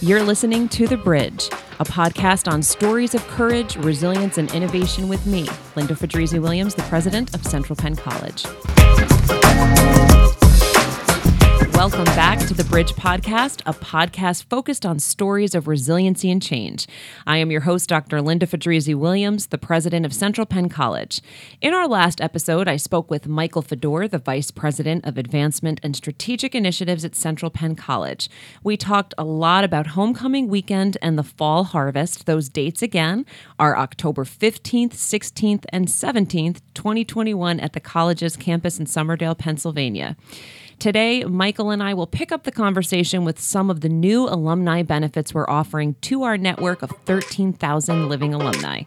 You're listening to The Bridge, a podcast on stories of courage, resilience, and innovation with me, Linda Fedrizzi Williams, the president of Central Penn College. Welcome back to the Bridge Podcast, a podcast focused on stories of resiliency and change. I am your host, Dr. Linda Fedrizzi Williams, the president of Central Penn College. In our last episode, I spoke with Michael Fedor, the vice president of advancement and strategic initiatives at Central Penn College. We talked a lot about homecoming weekend and the fall harvest. Those dates again are October 15th, 16th, and 17th, 2021, at the college's campus in Summerdale, Pennsylvania. Today, Michael and I will pick up the conversation with some of the new alumni benefits we're offering to our network of 13,000 living alumni.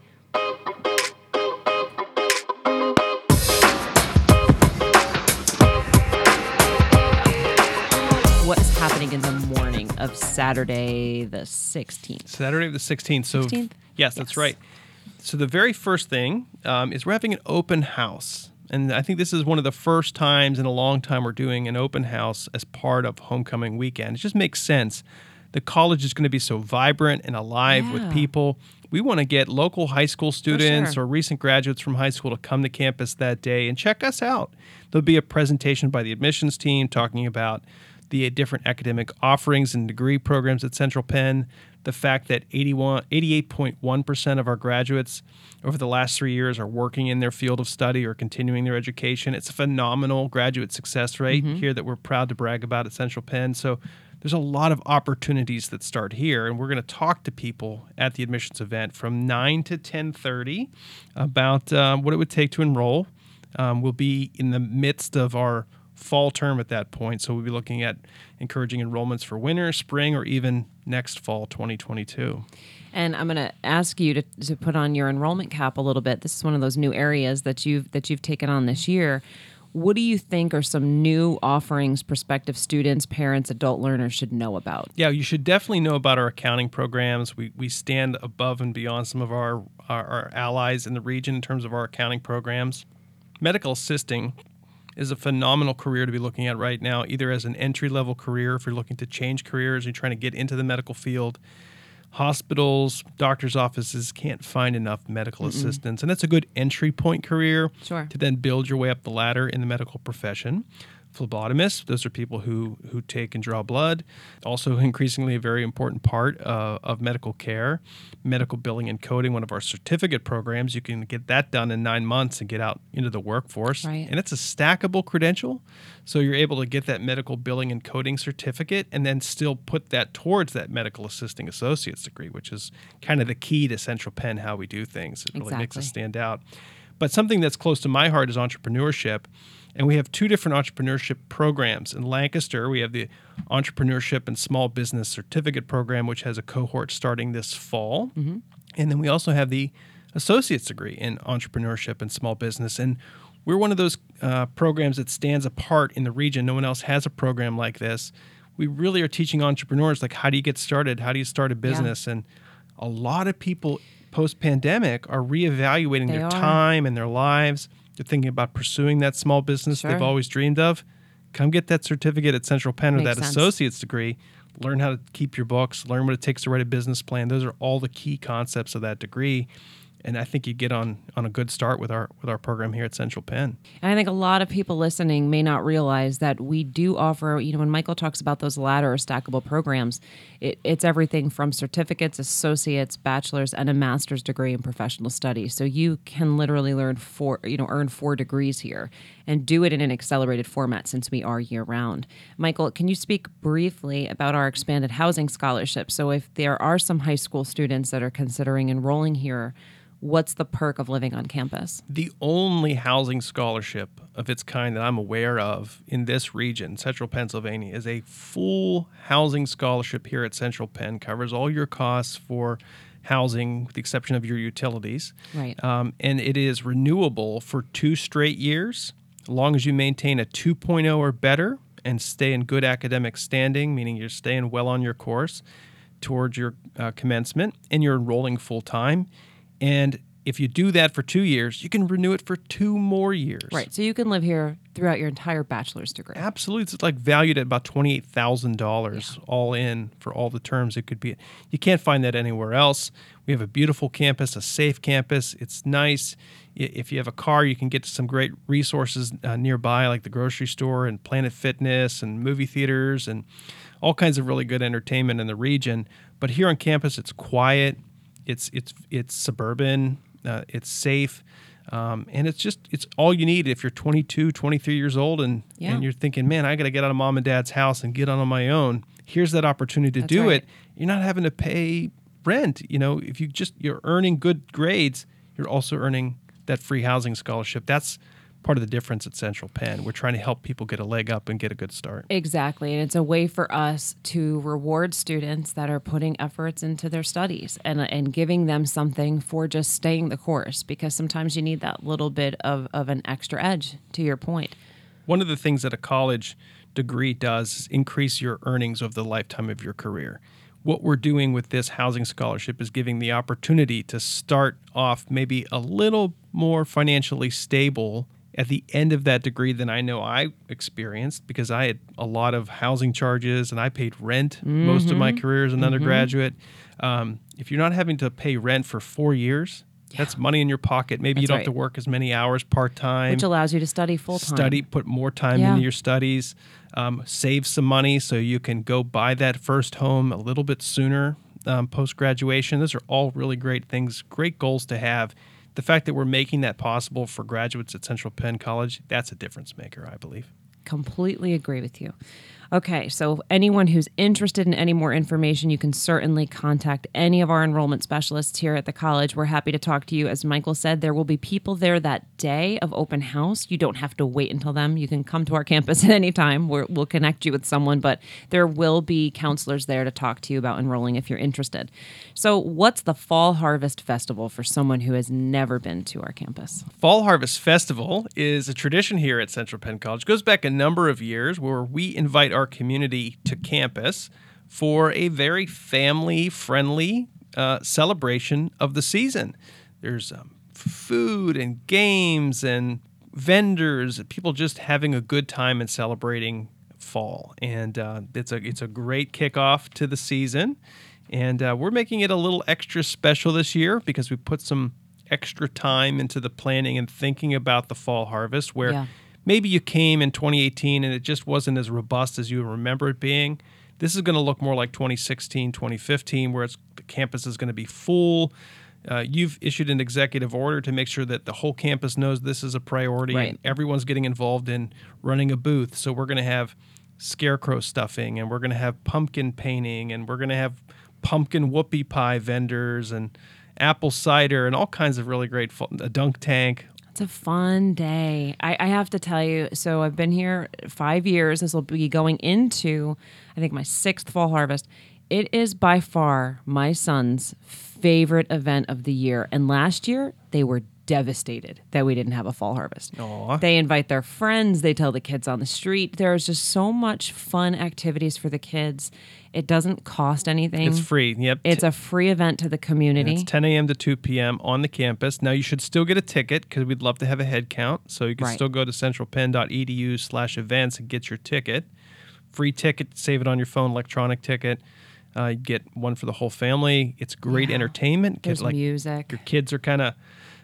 What is happening in the morning of Saturday the 16th? Saturday the 16th. So, 16th? yes, that's Yes. right. So, the very first thing um, is we're having an open house. And I think this is one of the first times in a long time we're doing an open house as part of homecoming weekend. It just makes sense. The college is going to be so vibrant and alive Yeah. with people. We want to get local high school students sure. or recent graduates from high school to come to campus that day and check us out. There'll be a presentation by the admissions team talking about the different academic offerings and degree programs at Central Penn, the fact that 81, 88.1% of our graduates over the last three years are working in their field of study or continuing their education. It's a phenomenal graduate success rate here that we're proud to brag about at Central Penn. So there's a lot of opportunities that start here, and we're going to talk to people at the admissions event from 9 to 10:30 about um, what it would take to enroll. Um, we'll be in the midst of our fall term at that point, so we'll be looking at encouraging enrollments for winter, spring, or even next fall 2022. And I'm going to ask you to, to put on your enrollment cap a little bit. This is one of those new areas that you've that you've taken on this year. What do you think are some new offerings prospective students, parents, adult learners should know about? Yeah, you should definitely know about our accounting programs. We, we stand above and beyond some of our, our, our allies in the region in terms of our accounting programs. Medical assisting is a phenomenal career to be looking at right now, either as an entry level career, if you're looking to change careers, you're trying to get into the medical field. Hospitals, doctors' offices can't find enough medical assistants, and that's a good entry point career Sure. to then build your way up the ladder in the medical profession. Phlebotomists, those are people who who take and draw blood. Also, increasingly a very important part uh, of medical care. Medical billing and coding, one of our certificate programs, you can get that done in nine months and get out into the workforce. Right. And it's a stackable credential, so you're able to get that medical billing and coding certificate, and then still put that towards that medical assisting associate's degree, which is kind of the key to Central Penn how we do things. It really makes us stand out. But something that's close to my heart is entrepreneurship. And we have two different entrepreneurship programs. In Lancaster, we have the Entrepreneurship and Small Business Certificate Program, which has a cohort starting this fall. And then we also have the associate's degree in entrepreneurship and small business. And we're one of those uh, programs that stands apart in the region. No one else has a program like this. We really are teaching entrepreneurs like how do you get started? How do you start a business? And a lot of people post pandemic are reevaluating They their are. time and their lives. They're thinking about pursuing that small business Sure. they've always dreamed of. Come get that certificate at Central Penn or Makes that sense. associate's degree. Learn how to keep your books, learn what it takes to write a business plan. Those are all the key concepts of that degree. And I think you get on on a good start with our with our program here at Central Penn. And I think a lot of people listening may not realize that we do offer, you know, when Michael talks about those ladder or stackable programs, it, it's everything from certificates, associates, bachelor's, and a master's degree in professional studies. So you can literally learn four, you know, earn four degrees here and do it in an accelerated format since we are year round. Michael, can you speak briefly about our expanded housing scholarship? So if there are some high school students that are considering enrolling here, what's the perk of living on campus? the only housing scholarship of its kind that I'm aware of in this region, Central Pennsylvania, is a full housing scholarship here at Central Penn. Covers all your costs for housing, with the exception of your utilities. Right. Um, and it is renewable for two straight years, as long as you maintain a 2.0 or better and stay in good academic standing, meaning you're staying well on your course towards your uh, commencement and you're enrolling full time. And if you do that for two years, you can renew it for two more years. Right. So you can live here throughout your entire bachelor's degree. Absolutely. It's like valued at about $28,000 all in for all the terms it could be. You can't find that anywhere else. We have a beautiful campus, a safe campus. It's nice. If you have a car, you can get to some great resources uh, nearby, like the grocery store and Planet Fitness and movie theaters and all kinds of really good entertainment in the region. But here on campus, it's quiet. It's it's it's suburban. Uh, it's safe. Um, and it's just it's all you need if you're 22 23 years old and Yeah. and you're thinking man i got to get out of mom and dad's house and get on on my own here's that opportunity to That's do right. it you're not having to pay rent you know if you just you're earning good grades you're also earning that free housing scholarship that's part of the difference at central penn we're trying to help people get a leg up and get a good start Exactly. And it's a way for us to reward students that are putting efforts into their studies and, and giving them something for just staying the course because sometimes you need that little bit of, of an extra edge, to your point. One of the things that a college degree does is increase your earnings over the lifetime of your career. What we're doing with this housing scholarship is giving the opportunity to start off maybe a little more financially stable at the end of that degree than I know I experienced because I had a lot of housing charges and I paid rent most of my career as an undergraduate. Um, if you're not having to pay rent for four years, that's money in your pocket. Maybe you don't right. have to work as many hours part time Which allows you to study full time. study, put more time Yeah. into your studies, um, save some money so you can go buy that first home a little bit sooner um, post graduation. Those are all really great things, great goals to have. The fact that we're making that possible for graduates at Central Penn College, that's a difference maker, I believe. Completely agree with you. Okay, so anyone who's interested in any more information, you can certainly contact any of our enrollment specialists here at the college. We're happy to talk to you. As Michael said, there will be people there that day of open house. You don't have to wait until them. You can come to our campus at any time. We're, we'll connect you with someone, but there will be counselors there to talk to you about enrolling if you're interested. So, what's the Fall Harvest Festival for someone who has never been to our campus? Fall Harvest Festival is a tradition here at Central Penn College. It goes back a number of years where we invite our community to campus for a very family friendly uh, celebration of the season. There's um, food and games and vendors, people just having a good time and celebrating fall. And uh, it's a it's a great kickoff to the season. And uh, we're making it a little extra special this year because we put some extra time into the planning and thinking about the fall harvest where Yeah. Maybe you came in 2018 and it just wasn't as robust as you remember it being. This is going to look more like 2016, 2015, where it's, the campus is going to be full. Uh, you've issued an executive order to make sure that the whole campus knows this is a priority Right. and everyone's getting involved in running a booth. So we're going to have scarecrow stuffing and we're going to have pumpkin painting and we're going to have pumpkin whoopie pie vendors and apple cider and all kinds of really great fu- a dunk tank a fun day. I, I have to tell you. So I've been here five years. This will be going into, I think, my sixth fall harvest. It is by far my son's favorite event of the year. And last year, they were devastated that we didn't have a fall harvest. Aw. They invite their friends, they tell the kids on the street. There's just so much fun activities for the kids. It doesn't cost anything. it's free yep It's a free event to the community. It's 10 a.m. to 2 p.m. on the campus. Now you should still get a ticket because we'd love to have a head count. So you can Right. still go to centralpenn.edu slash events and get your ticket. Free ticket, save it on your phone, electronic ticket. Uh, get one for the whole family. It's great Yeah. entertainment. There's like music. your kids are kind of,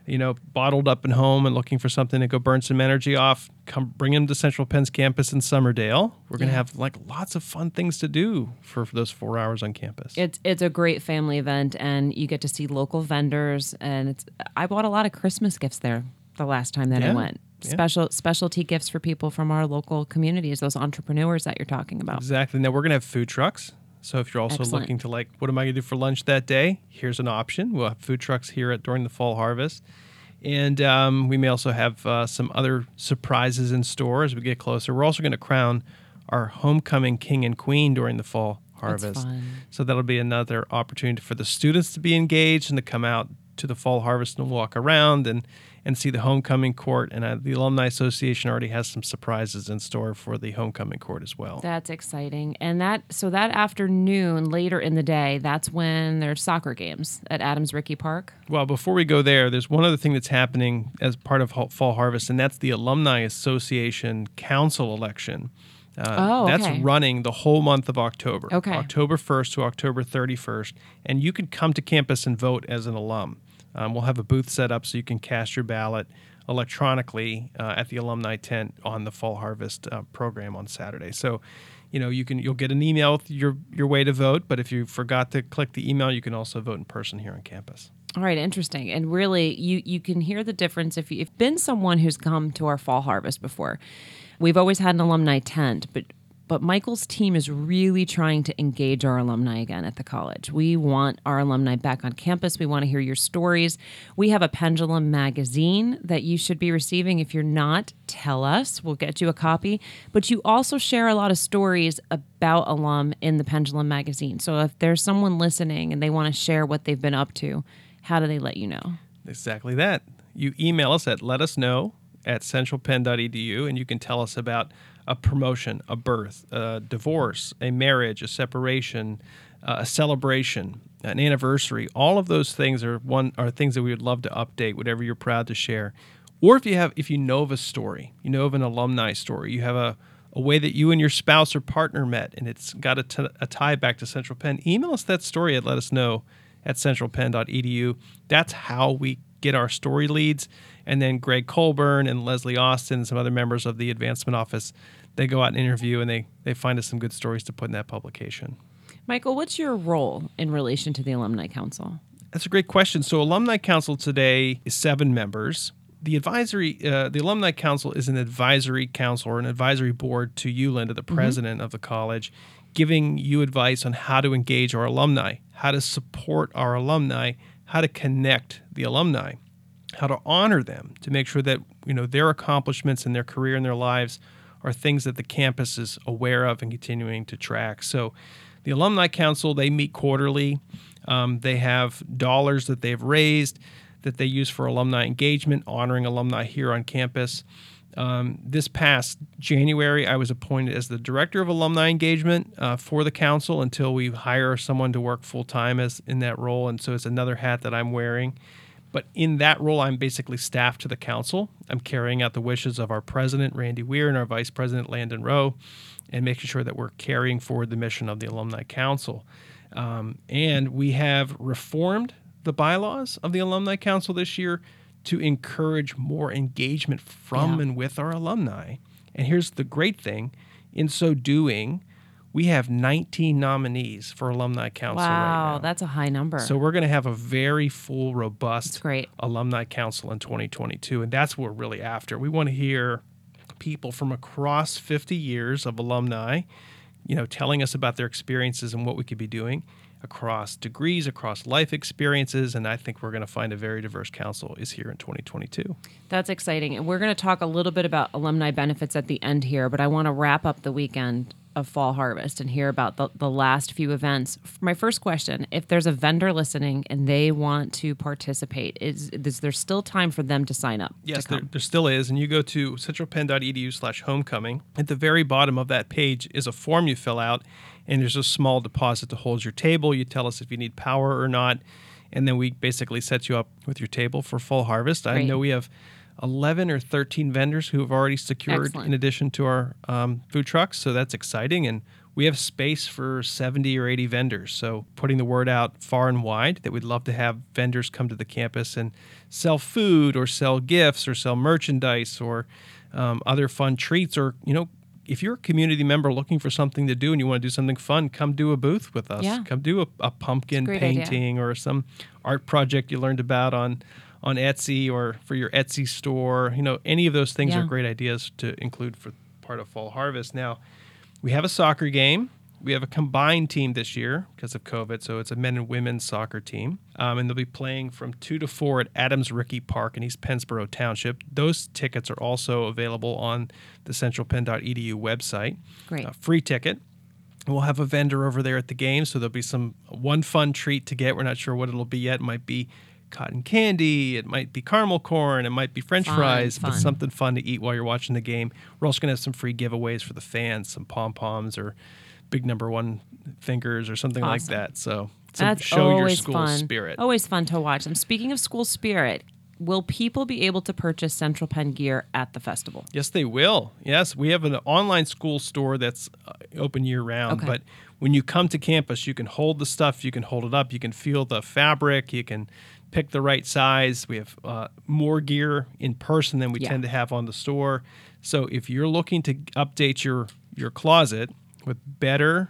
you know, bottled up at home and looking for something to go burn some energy off. Come bring them to Central Penn's campus in Summerdale. We're gonna Yeah. have like lots of fun things to do for, for those four hours on campus. It's it's a great family event, and you get to see local vendors. And it's I bought a lot of Christmas gifts there the last time that I Yeah, went. yeah. Special specialty gifts for people from our local communities, those entrepreneurs that you're talking about. Exactly. Now we're gonna have food trucks. So if you're also Excellent. looking to like, what am I gonna do for lunch that day? Here's an option. We'll have food trucks here at during the fall harvest, and um, we may also have uh, some other surprises in store as we get closer. We're also gonna crown our homecoming king and queen during the fall harvest. So that'll be another opportunity for the students to be engaged and to come out to the fall harvest and walk around and and see the homecoming court. And uh, the Alumni Association already has some surprises in store for the homecoming court as well. That's exciting. And that so that afternoon, later in the day, that's when there's soccer games at Adams Ricci Park. Well, before we go there, there's one other thing that's happening as part of Fall Harvest, and that's the Alumni Association Council election. Uh, oh, okay. That's running the whole month of October. Okay. October 1st to October 31st. And you can come to campus and vote as an alum. Um, we'll have a booth set up so you can cast your ballot electronically uh, at the alumni tent on the Fall Harvest uh, program on Saturday. So, you know, you can you'll get an email with your your way to vote, but if you forgot to click the email, you can also vote in person here on campus. All right, interesting. And really, you you can hear the difference if you've been someone who's come to our fall harvest before. We've always had an alumni tent, but but Michael's team is really trying to engage our alumni again at the college. We want our alumni back on campus. We want to hear your stories. We have a Pendulum magazine that you should be receiving. If you're not, tell us. We'll get you a copy. But you also share a lot of stories about alum in the Pendulum magazine. So if there's someone listening and they want to share what they've been up to, how do they let you know? Exactly that. You email us at let us know at centralpenn.edu and you can tell us about a promotion, a birth, a divorce, a marriage, a separation, uh, a celebration, an anniversary. All of those things are one are things that we would love to update. Whatever you're proud to share, or if you have if you know of a story, you know of an alumni story, you have a a way that you and your spouse or partner met, and it's got a, t- a tie back to Central Penn. Email us that story let us know at centralpenn.edu. That's how we get our story leads. And then Greg Colburn and Leslie Austin and some other members of the advancement office, they go out and interview and they, they find us some good stories to put in that publication. Michael, what's your role in relation to the Alumni Council? That's a great question. So, Alumni Council today is seven members. The advisory, uh, the Alumni Council is an advisory council or an advisory board to you, Linda, the mm-hmm. president mm-hmm. of the college, giving you advice on how to engage our alumni, how to support our alumni, how to connect the alumni how to honor them to make sure that you know their accomplishments and their career and their lives are things that the campus is aware of and continuing to track. So, the alumni council they meet quarterly. Um, they have dollars that they've raised that they use for alumni engagement, honoring alumni here on campus. Um, this past January, I was appointed as the director of alumni engagement uh, for the council until we hire someone to work full time as in that role, and so it's another hat that I'm wearing. But in that role, I'm basically staff to the council. I'm carrying out the wishes of our president, Randy Weir, and our vice president, Landon Rowe, and making sure that we're carrying forward the mission of the Alumni Council. Um, and we have reformed the bylaws of the Alumni Council this year to encourage more engagement from yeah. and with our alumni. And here's the great thing in so doing, we have 19 nominees for alumni council wow, right that's a high number. So we're going to have a very full, robust that's great. alumni council in 2022, and that's what we're really after. We want to hear people from across 50 years of alumni, you know, telling us about their experiences and what we could be doing across degrees, across life experiences, and I think we're going to find a very diverse council is here in 2022. That's exciting. And we're going to talk a little bit about alumni benefits at the end here, but I want to wrap up the weekend of Fall Harvest and hear about the, the last few events. My first question if there's a vendor listening and they want to participate, is, is there still time for them to sign up? Yes, there, there, still is. And you go to centralpenn.edu slash homecoming. At the very bottom of that page is a form you fill out, and there's a small deposit to hold your table. You tell us if you need power or not. And then we basically set you up with your table for Fall Harvest. Great. I know we have 11 or 13 vendors who have already secured Excellent. in addition to our um, food trucks. So that's exciting. And we have space for 70 or 80 vendors. So putting the word out far and wide that we'd love to have vendors come to the campus and sell food or sell gifts or sell merchandise or um, other fun treats or, you know, if you're a community member looking for something to do and you want to do something fun, come do a booth with us. Yeah. Come do a, a pumpkin painting idea. or some art project you learned about on on Etsy or for your Etsy store. You know, any of those things yeah. are great ideas to include for part of Fall Harvest. Now, we have a soccer game. We have a combined team this year because of COVID, so it's a men and women's soccer team, um, and they'll be playing from two to four at Adams Ricci Park in East Pennsboro Township. Those tickets are also available on the centralpenn.edu website. Great, free ticket. We'll have a vendor over there at the game, so there'll be some one fun treat to get. We're not sure what it'll be yet. It might be cotton candy, it might be caramel corn, it might be French Fun, fries, but something fun to eat while you're watching the game. We're also going to have some free giveaways for the fans, some pom poms or big number one fingers or something like that. So, That's show your always school fun. spirit. Always fun to watch. And speaking of school spirit, will people be able to purchase Central Penn gear at the festival? Yes, they will. Yes, we have an online school store that's uh, open year round. Okay. But when you come to campus, you can hold the stuff, you can hold it up, you can feel the fabric, you can pick the right size. We have uh, more gear in person than we Yeah. tend to have on the store. So if you're looking to update your your closet with better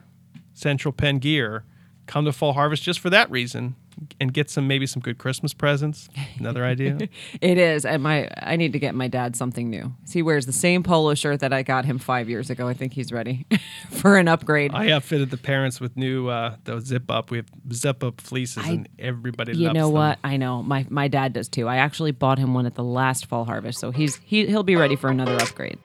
Central Penn gear, come to Fall Harvest just for that reason and get some maybe some good Christmas presents. Another idea. It is, and my I need to get my dad something new. He wears the same polo shirt that I got him five years ago. I think he's ready for an upgrade. I outfitted the parents with new uh, those zip up. We have zip up fleeces, I- and everybody you loves know them. what? I know my my dad does too. I actually bought him one at the last fall harvest, so he's he he'll be ready for another upgrade.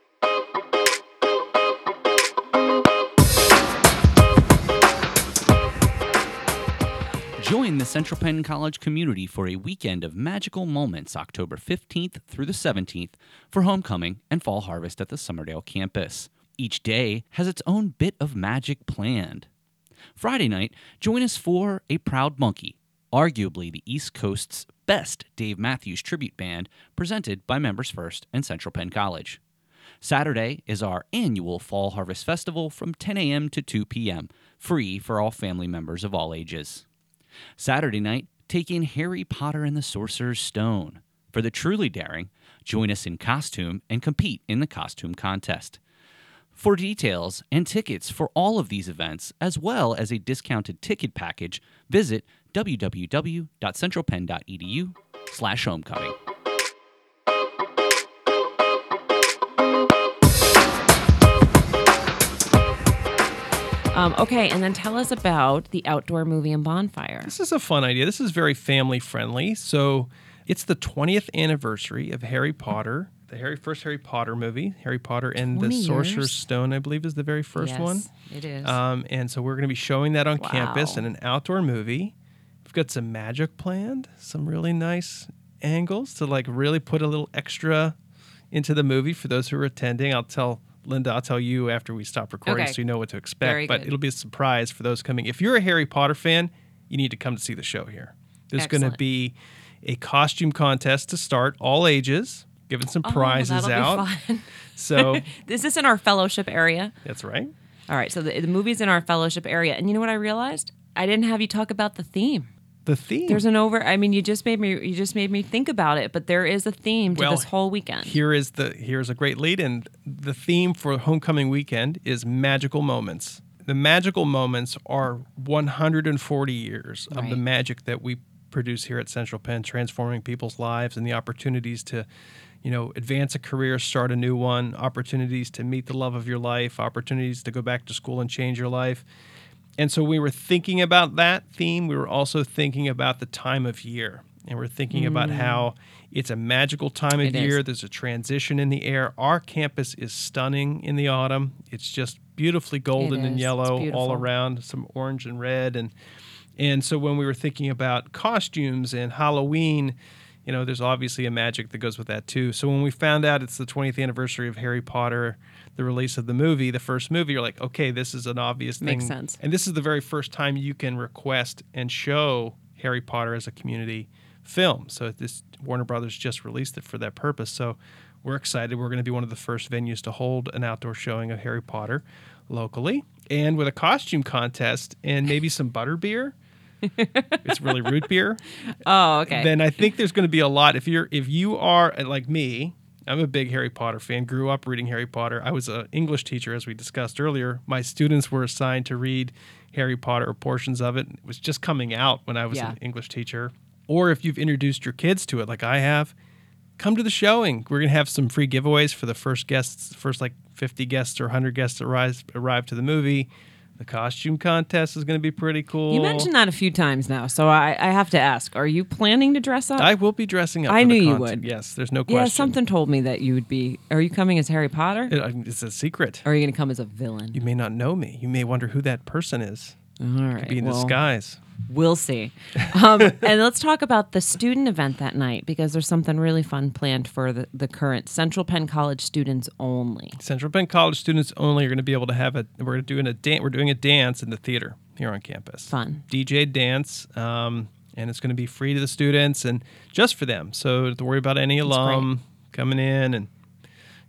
Join the Central Penn College community for a weekend of magical moments October 15th through the 17th for homecoming and fall harvest at the Summerdale campus. Each day has its own bit of magic planned. Friday night, join us for A Proud Monkey, arguably the East Coast's best Dave Matthews tribute band, presented by Members First and Central Penn College. Saturday is our annual Fall Harvest Festival from 10 a.m. to 2 p.m., free for all family members of all ages. Saturday night, take in Harry Potter and the Sorcerer's Stone. For the truly daring, join us in costume and compete in the costume contest. For details and tickets for all of these events, as well as a discounted ticket package, visit www.centralpenn.edu slash homecoming. Um, okay, and then tell us about the outdoor movie and bonfire. This is a fun idea. This is very family friendly. So it's the 20th anniversary of Harry Potter, the Harry first Harry Potter movie, Harry Potter and the 20 Sorcerer's? Stone, I believe, is the very first yes, one. It is. Um, and so we're going to be showing that on campus in an outdoor movie. We've got some magic planned, some really nice angles to like really put a little extra into the movie for those who are attending. I'll tell Linda, I'll tell you after we stop recording Okay. so you know what to expect. Very but good. it'll be a surprise for those coming. If you're a Harry Potter fan, you need to come to see the show here. There's going to be a costume contest to start, all ages, giving some Oh, prizes out. So this is in our fellowship area? that's right. All right, so the, the movie's in our fellowship area, and you know what I realized? I didn't have you talk about the theme. The theme. There's an over. I mean, you just made me. You just made me think about it. But there is a theme to Well, this whole weekend. Here is the here's a great lead in. The theme for homecoming weekend is magical moments. The magical moments are 140 years of the magic that we produce here at Central Penn, transforming people's lives and the opportunities to, you know, advance a career, start a new one, opportunities to meet the love of your life, opportunities to go back to school and change your life. And so we were thinking about that theme. We were also thinking about the time of year. And we're thinking about how it's a magical time of Mm. It is. year. There's a transition in the air. Our campus is stunning in the autumn. It's just beautifully golden and yellow all around, some orange and red. And and so when we were thinking about costumes and Halloween, you know, there's obviously a magic that goes with that too. So when we found out it's the 20th anniversary of Harry Potter, the release of the movie, the first movie, you're like, okay, this is an obvious thing. Makes sense. And this is the very first time you can request and show Harry Potter as a community film. So this Warner Brothers just released it for that purpose. So we're excited. We're going to be one of the first venues to hold an outdoor showing of Harry Potter locally and with a costume contest and maybe some butter beer. it's really root beer. oh, okay. Then I think there's going to be a lot. If you're if you are uh, like me, I'm a big Harry Potter fan. Grew up reading Harry Potter. I was an English teacher, as we discussed earlier. My students were assigned to read Harry Potter or portions of it. It was just coming out when I was Yeah. an English teacher. Or if you've introduced your kids to it, like I have, come to the showing. We're gonna have some free giveaways for the first guests, first like 50 guests or 100 guests that arrive arrive to the movie. The costume contest is going to be pretty cool. you mentioned that a few times now, so I, I have to ask: Are you planning to dress up? I will be dressing up. I for the knew you would. Yes, there's no question. yeah, something told me that you would be. Are you coming as Harry Potter, It- it's a secret. or are you going to come as a villain? You may not know me. You may wonder who that person is. All right, Be in well, disguise. We'll see. Um, and let's talk about the student event that night because there's something really fun planned for the, the current Central Penn College students only. Central Penn College students only are going to be able to have a. We're doing a dance. We're doing a dance in the theater here on campus. Fun. DJ dance, um, and it's going to be free to the students and just for them. So don't worry about any alum coming in and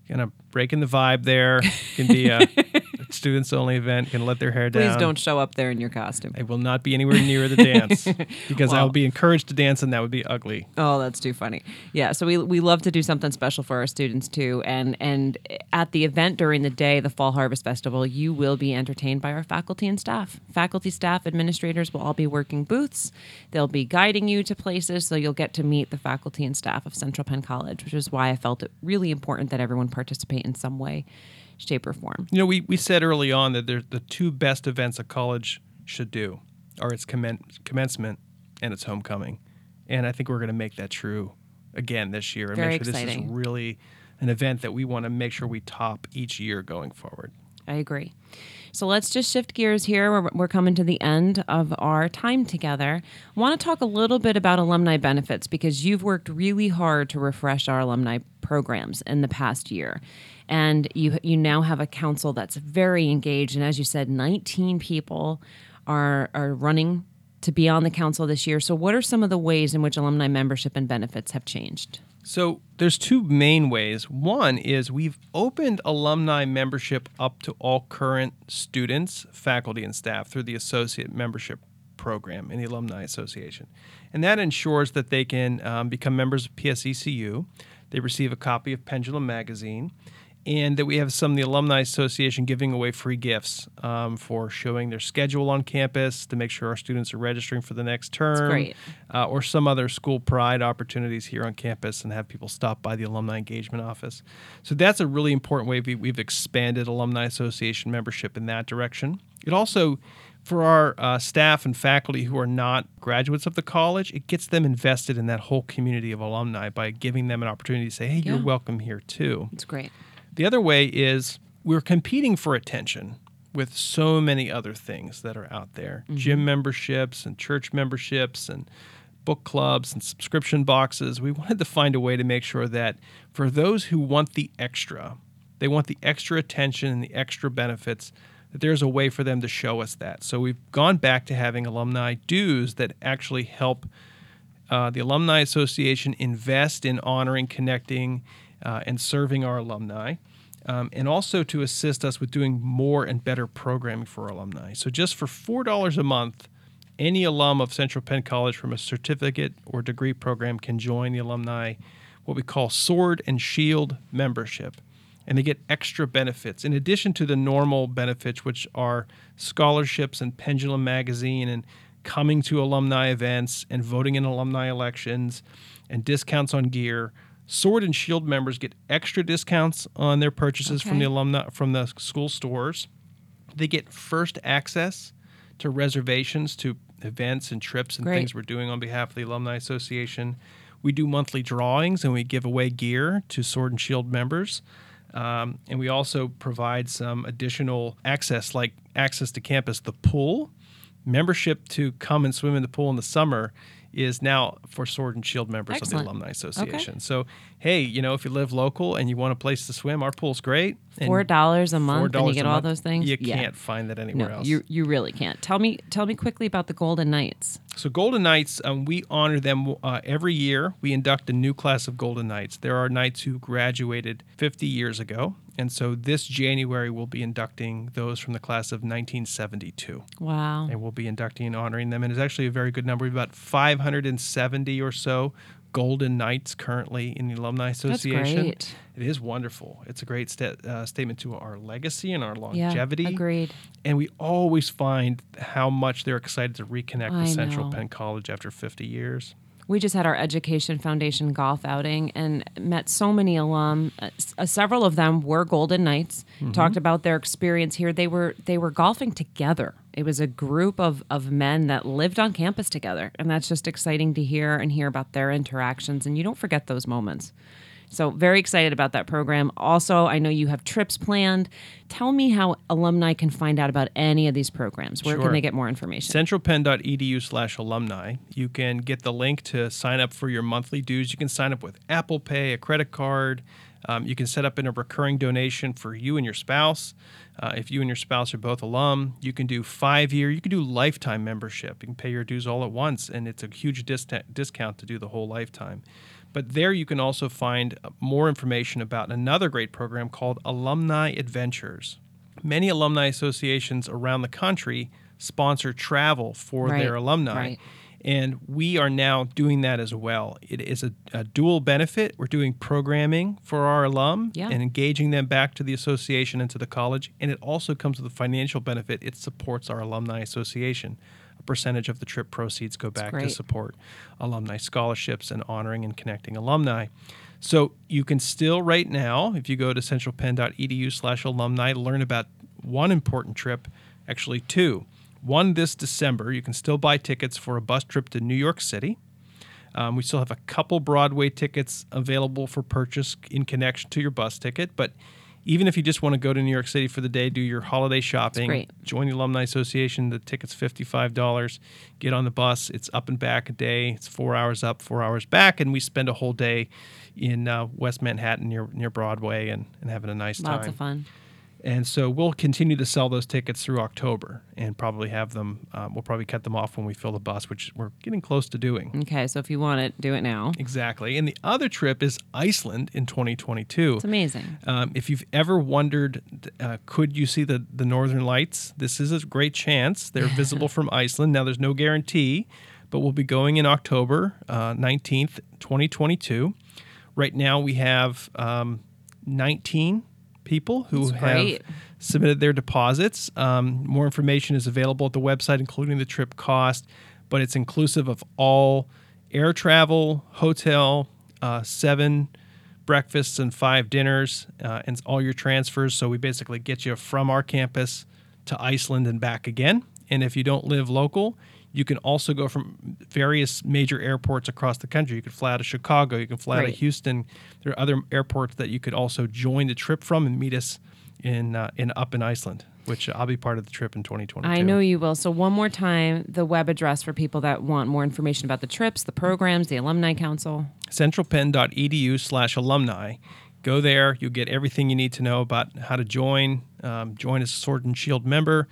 kind of breaking the vibe. There can be a students only event. Can let their hair down. Please don't show up there in your costume. I will not be anywhere near the dance because I'll be encouraged to dance, and that would be ugly. Oh, that's too funny. Yeah, so we, we love to do something special for our students too. And and at the event during the day, the Fall Harvest Festival, you will be entertained by our faculty and staff. Faculty, staff, administrators will all be working booths. They'll be guiding you to places, so you'll get to meet the faculty and staff of Central Penn College, which is why I felt it really important that everyone participate in some way, shape, or form. You know, we, we said early on that the two best events a college should do are its commen- commencement and its homecoming. And I think we're going to make that true again this year and Very make sure this is really an event that we want to make sure we top each year going forward. I agree. So let's just shift gears here. We're, we're coming to the end of our time together. I want to talk a little bit about alumni benefits because you've worked really hard to refresh our alumni programs in the past year. And you you now have a council that's very engaged. And as you said, 19 people are are running to be on the council this year. So what are some of the ways in which alumni membership and benefits have changed? So there's two main ways. One is we've opened alumni membership up to all current students, faculty, and staff through the associate membership program in the Alumni Association. And that ensures that they can um, become members of PSECU. They receive a copy of Pendulum Magazine. And that we have some of the Alumni Association giving away free gifts um, for showing their schedule on campus to make sure our students are registering for the next term great. uh, or some other school pride opportunities here on campus and have people stop by the alumni engagement office. So that's a really important way we, we've expanded alumni association membership in that direction. It also, for our uh, staff and faculty who are not graduates of the college, it gets them invested in that whole community of alumni by giving them an opportunity to say, "Hey, you're welcome here too." It's great. The other way is we're competing for attention with so many other things that are out there gym memberships and church memberships and book clubs and subscription boxes. We wanted to find a way to make sure that for those who want the extra, they want the extra attention and the extra benefits, that there's a way for them to show us that. So we've gone back to having alumni dues that actually help uh, the Alumni Association invest in honoring, connecting, and serving our alumni, um, and also to assist us with doing more and better programming for alumni. So, just for $4 a month, any alum of Central Penn College from a certificate or degree program can join the alumni, what we call Sword and Shield membership. And they get extra benefits in addition to the normal benefits, which are scholarships and Pendulum Magazine and coming to alumni events and voting in alumni elections and discounts on gear. Sword and Shield members get extra discounts on their purchases from the alumni from the school stores. They get first access to reservations to events and trips and Great. things we're doing on behalf of the Alumni Association. We do monthly drawings and we give away gear to Sword and Shield members. Um, and we also provide some additional access, like access to campus, the pool. Membership to come and swim in the pool in the summer is now for Sword and Shield members Excellent. of the Alumni Association. So, hey, you know, if you live local and you want a place to swim, our pool's great. And Four dollars a month, and you get all month, those things. You Yeah. can't find that anywhere No, else. you you really can't. Tell me tell me quickly about the Golden Knights. So Golden Knights, um, we honor them uh, every year. We induct a new class of Golden Knights. There are Knights who graduated 50 years ago, and so this January we'll be inducting those from the class of 1972, Wow. and we'll be inducting and honoring them. And it's actually a very good number. We've about 570 or so Golden Knights currently in the Alumni Association. It is wonderful. It's a great sta- uh, statement to our legacy and our Yeah, longevity agreed. and we always find how much they're excited to reconnect I with Central know. Penn College after 50 years. We just had our Education Foundation golf outing and met so many alum. Uh, several of them were Golden Knights. Mm-hmm. Talked about their experience here. They were they were golfing together. It was a group of of men that lived on campus together, and that's just exciting to hear and hear about their interactions. And you don't forget those moments. So, very excited about that program. Also, I know you have trips planned. Tell me how alumni can find out about any of these programs. Where Sure. can they get more information? centralpenn.edu slash alumni. You can get the link to sign up for your monthly dues. You can sign up with Apple Pay, a credit card. Um, you can set up in a recurring donation for you and your spouse. Uh, if you and your spouse are both alum, you can do five year, you can do lifetime membership. You can pay your dues all at once, and it's a huge dis- discount to do the whole lifetime. But there you can also find uh, more information about another great program called Alumni Adventures. Many alumni associations around the country sponsor travel for Right, their alumni. right. And we are now doing that as well. It is a, a dual benefit. We're doing programming for our alum Yeah. and engaging them back to the association and to the college. And it also comes with a financial benefit. It supports our alumni association. A percentage of the trip proceeds go back to support alumni scholarships and honoring and connecting alumni. So you can still right now, if you go to centralpenn.edu slash alumni, learn about one important trip, actually two. One this December, you can still buy tickets for a bus trip to New York City. Um, we still have a couple Broadway tickets available for purchase in connection to your bus ticket. But even if you just want to go to New York City for the day, do your holiday shopping, join the Alumni Association. The ticket's $55. Get on the bus. It's up and back a day. It's four hours up, four hours back. And we spend a whole day in uh, West Manhattan near, near Broadway and, and having a nice time. Lots of fun. And so we'll continue to sell those tickets through October and probably have them, um, we'll probably cut them off when we fill the bus, which we're getting close to doing. Okay, so if you want it, do it now. Exactly. And the other trip is Iceland in 2022. It's amazing. Um, if you've ever wondered, uh, could you see the, the Northern Lights? This is a great chance. They're visible from Iceland. Now, there's no guarantee, but we'll be going in October uh, 19th, 2022. Right now, we have um, 19 people who That's have great. submitted their deposits. Um, more information is available at the website, including the trip cost, but it's inclusive of all air travel, hotel, uh, seven breakfasts and five dinners, uh, and all your transfers. So we basically get you from our campus to Iceland and back again. And if you don't live local, you can also go from various major airports across the country. You could fly out of Chicago, you can fly out Right. of Houston. There are other airports that you could also join the trip from and meet us in uh, in up in Iceland, which I'll be part of the trip in 2022. I know you will. So, one more time, the web address for people that want more information about the trips, the programs, the Alumni Council. centralpenn.edu slash alumni. Go there. You'll get everything you need to know about how to join, um, join as a Sword and Shield member,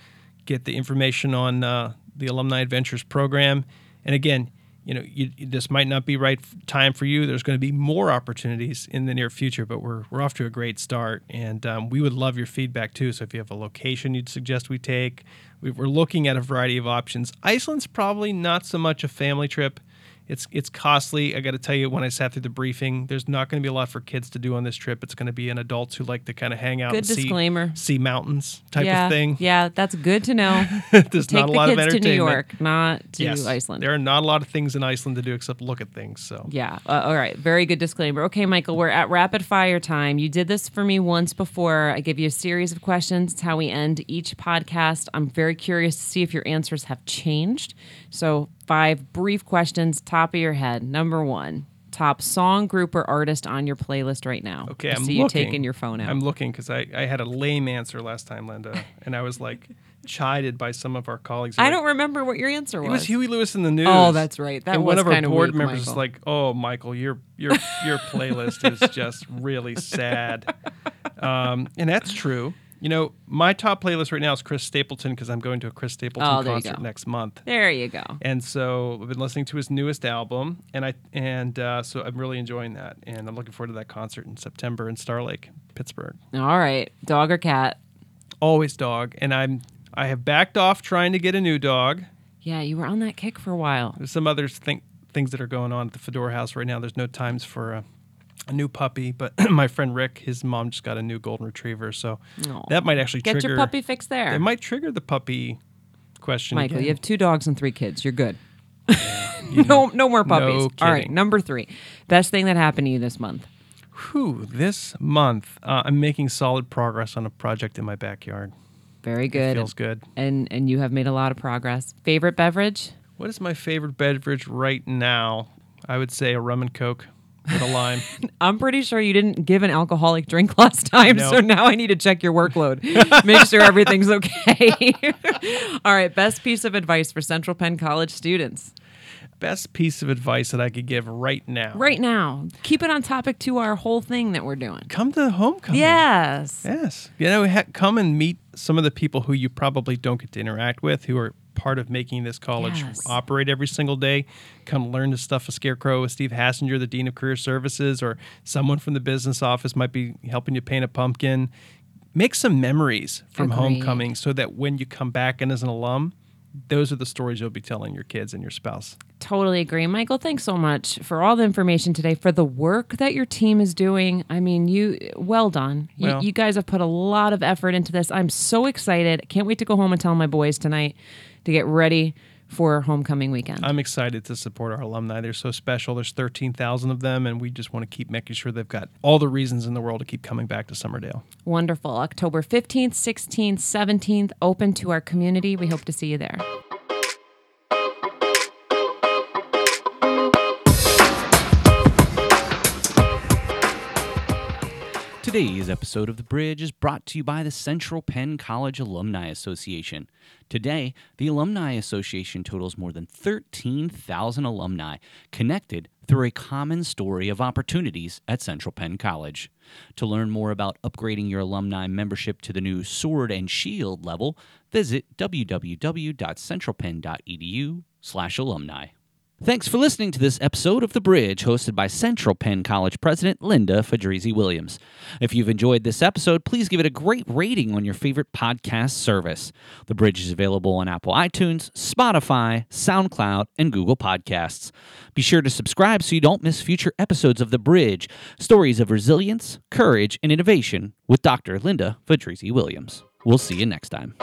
get the information on uh, the Alumni Adventures program. And again, you know, you, this might not be right time for you. There's going to be more opportunities in the near future, but we're, we're off to a great start. And um, we would love your feedback too. So if you have a location you'd suggest we take, we're looking at a variety of options. Iceland's probably not so much a family trip. It's it's costly. I got to tell you, when I sat through the briefing, there's not going to be a lot for kids to do on this trip. It's going to be an adults who like to kind of hang out Good and see, disclaimer. see mountains type yeah, of thing. Yeah, that's good to know. there's Take not a the lot kids of to. New York, not to yes, Iceland. There are not a lot of things in Iceland to do except look at things. So Yeah. Uh, all right. Very good disclaimer. Okay, Michael, we're at rapid fire time. You did this for me once before. I give you a series of questions. It's how we end each podcast. I'm very curious to see if your answers have changed. So, five brief questions, top of your head. Number one, top song, group, or artist on your playlist right now. Okay, I I'm see you looking. taking your phone out. I'm looking because I, I had a lame answer last time, Linda, and I was like chided by some of our colleagues. I Like, don't remember what your answer was. It was. was Huey Lewis and the News. Oh, that's right. That and was one of our board weak, members is Michael. like, "Oh, Michael, your your your playlist is just really sad," um, and that's true. You know, my top playlist right now is Chris Stapleton because I'm going to a Chris Stapleton Oh, concert next month. There you go. And so I've been listening to his newest album, and I and uh, so I'm really enjoying that, and I'm looking forward to that concert in September in Star Lake, Pittsburgh. All right. Dog or cat? Always dog, and I'm I have backed off trying to get a new dog. Yeah, you were on that kick for a while. There's some other think, things that are going on at the Fedora House right now. There's no times for a, a new puppy, but my friend Rick, his mom just got a new golden retriever, so Aw. that might actually Get trigger. your puppy fix there. It might trigger the puppy question. Michael, again. you have two dogs and three kids. You're good. no, no more puppies. All right, number three. Best thing that happened to you this month. Whew, this month uh, I'm making solid progress on a project in my backyard. Very good. Feels good. And and you have made a lot of progress. Favorite beverage? What is my favorite beverage right now? I would say a rum and coke. With a lime. I'm pretty sure you didn't give an alcoholic drink last time, No. so now I need to check your workload. Make sure everything's okay. All right, best piece of advice for Central Penn College students Best piece of advice that I could give right now. right now. Keep it on topic to our whole thing that we're doing. Come to the homecoming. Yes. Yes. You know, ha- come and meet some of the people who you probably don't get to interact with, who are part of making this college Yes. operate every single day. Come learn to stuff a scarecrow with Steve Hassinger, the Dean of Career Services, or someone from the business office might be helping you paint a pumpkin. Make some memories from Agreed. homecoming so that when you come back and as an alum, those are the stories you'll be telling your kids and your spouse. Totally agree. Michael, thanks so much for all the information today, for the work that your team is doing. I mean, you, well done. You, you guys have put a lot of effort into this. I'm so excited. Can't wait to go home and tell my boys tonight to get ready for homecoming weekend. I'm excited to support our alumni. They're so special. There's 13,000 of them, and we just want to keep making sure they've got all the reasons in the world to keep coming back to Summerdale. Wonderful. October 15th, 16th, 17th, open to our community. We hope to see you there. Today's episode of The Bridge is brought to you by the Central Penn College Alumni Association. Today, the Alumni Association totals more than 13,000 alumni connected through a common story of opportunities at Central Penn College. To learn more about upgrading your alumni membership to the new Sword and Shield level, visit www.centralpenn.edu/alumni. Thanks for listening to this episode of The Bridge, hosted by Central Penn College President Linda Fedrizzi Williams. If you've enjoyed this episode, please give it a great rating on your favorite podcast service. The Bridge is available on Apple iTunes, Spotify, SoundCloud, and Google Podcasts. Be sure to subscribe so you don't miss future episodes of The Bridge stories of resilience, courage, and innovation with Dr. Linda Fedrizzi Williams. We'll see you next time.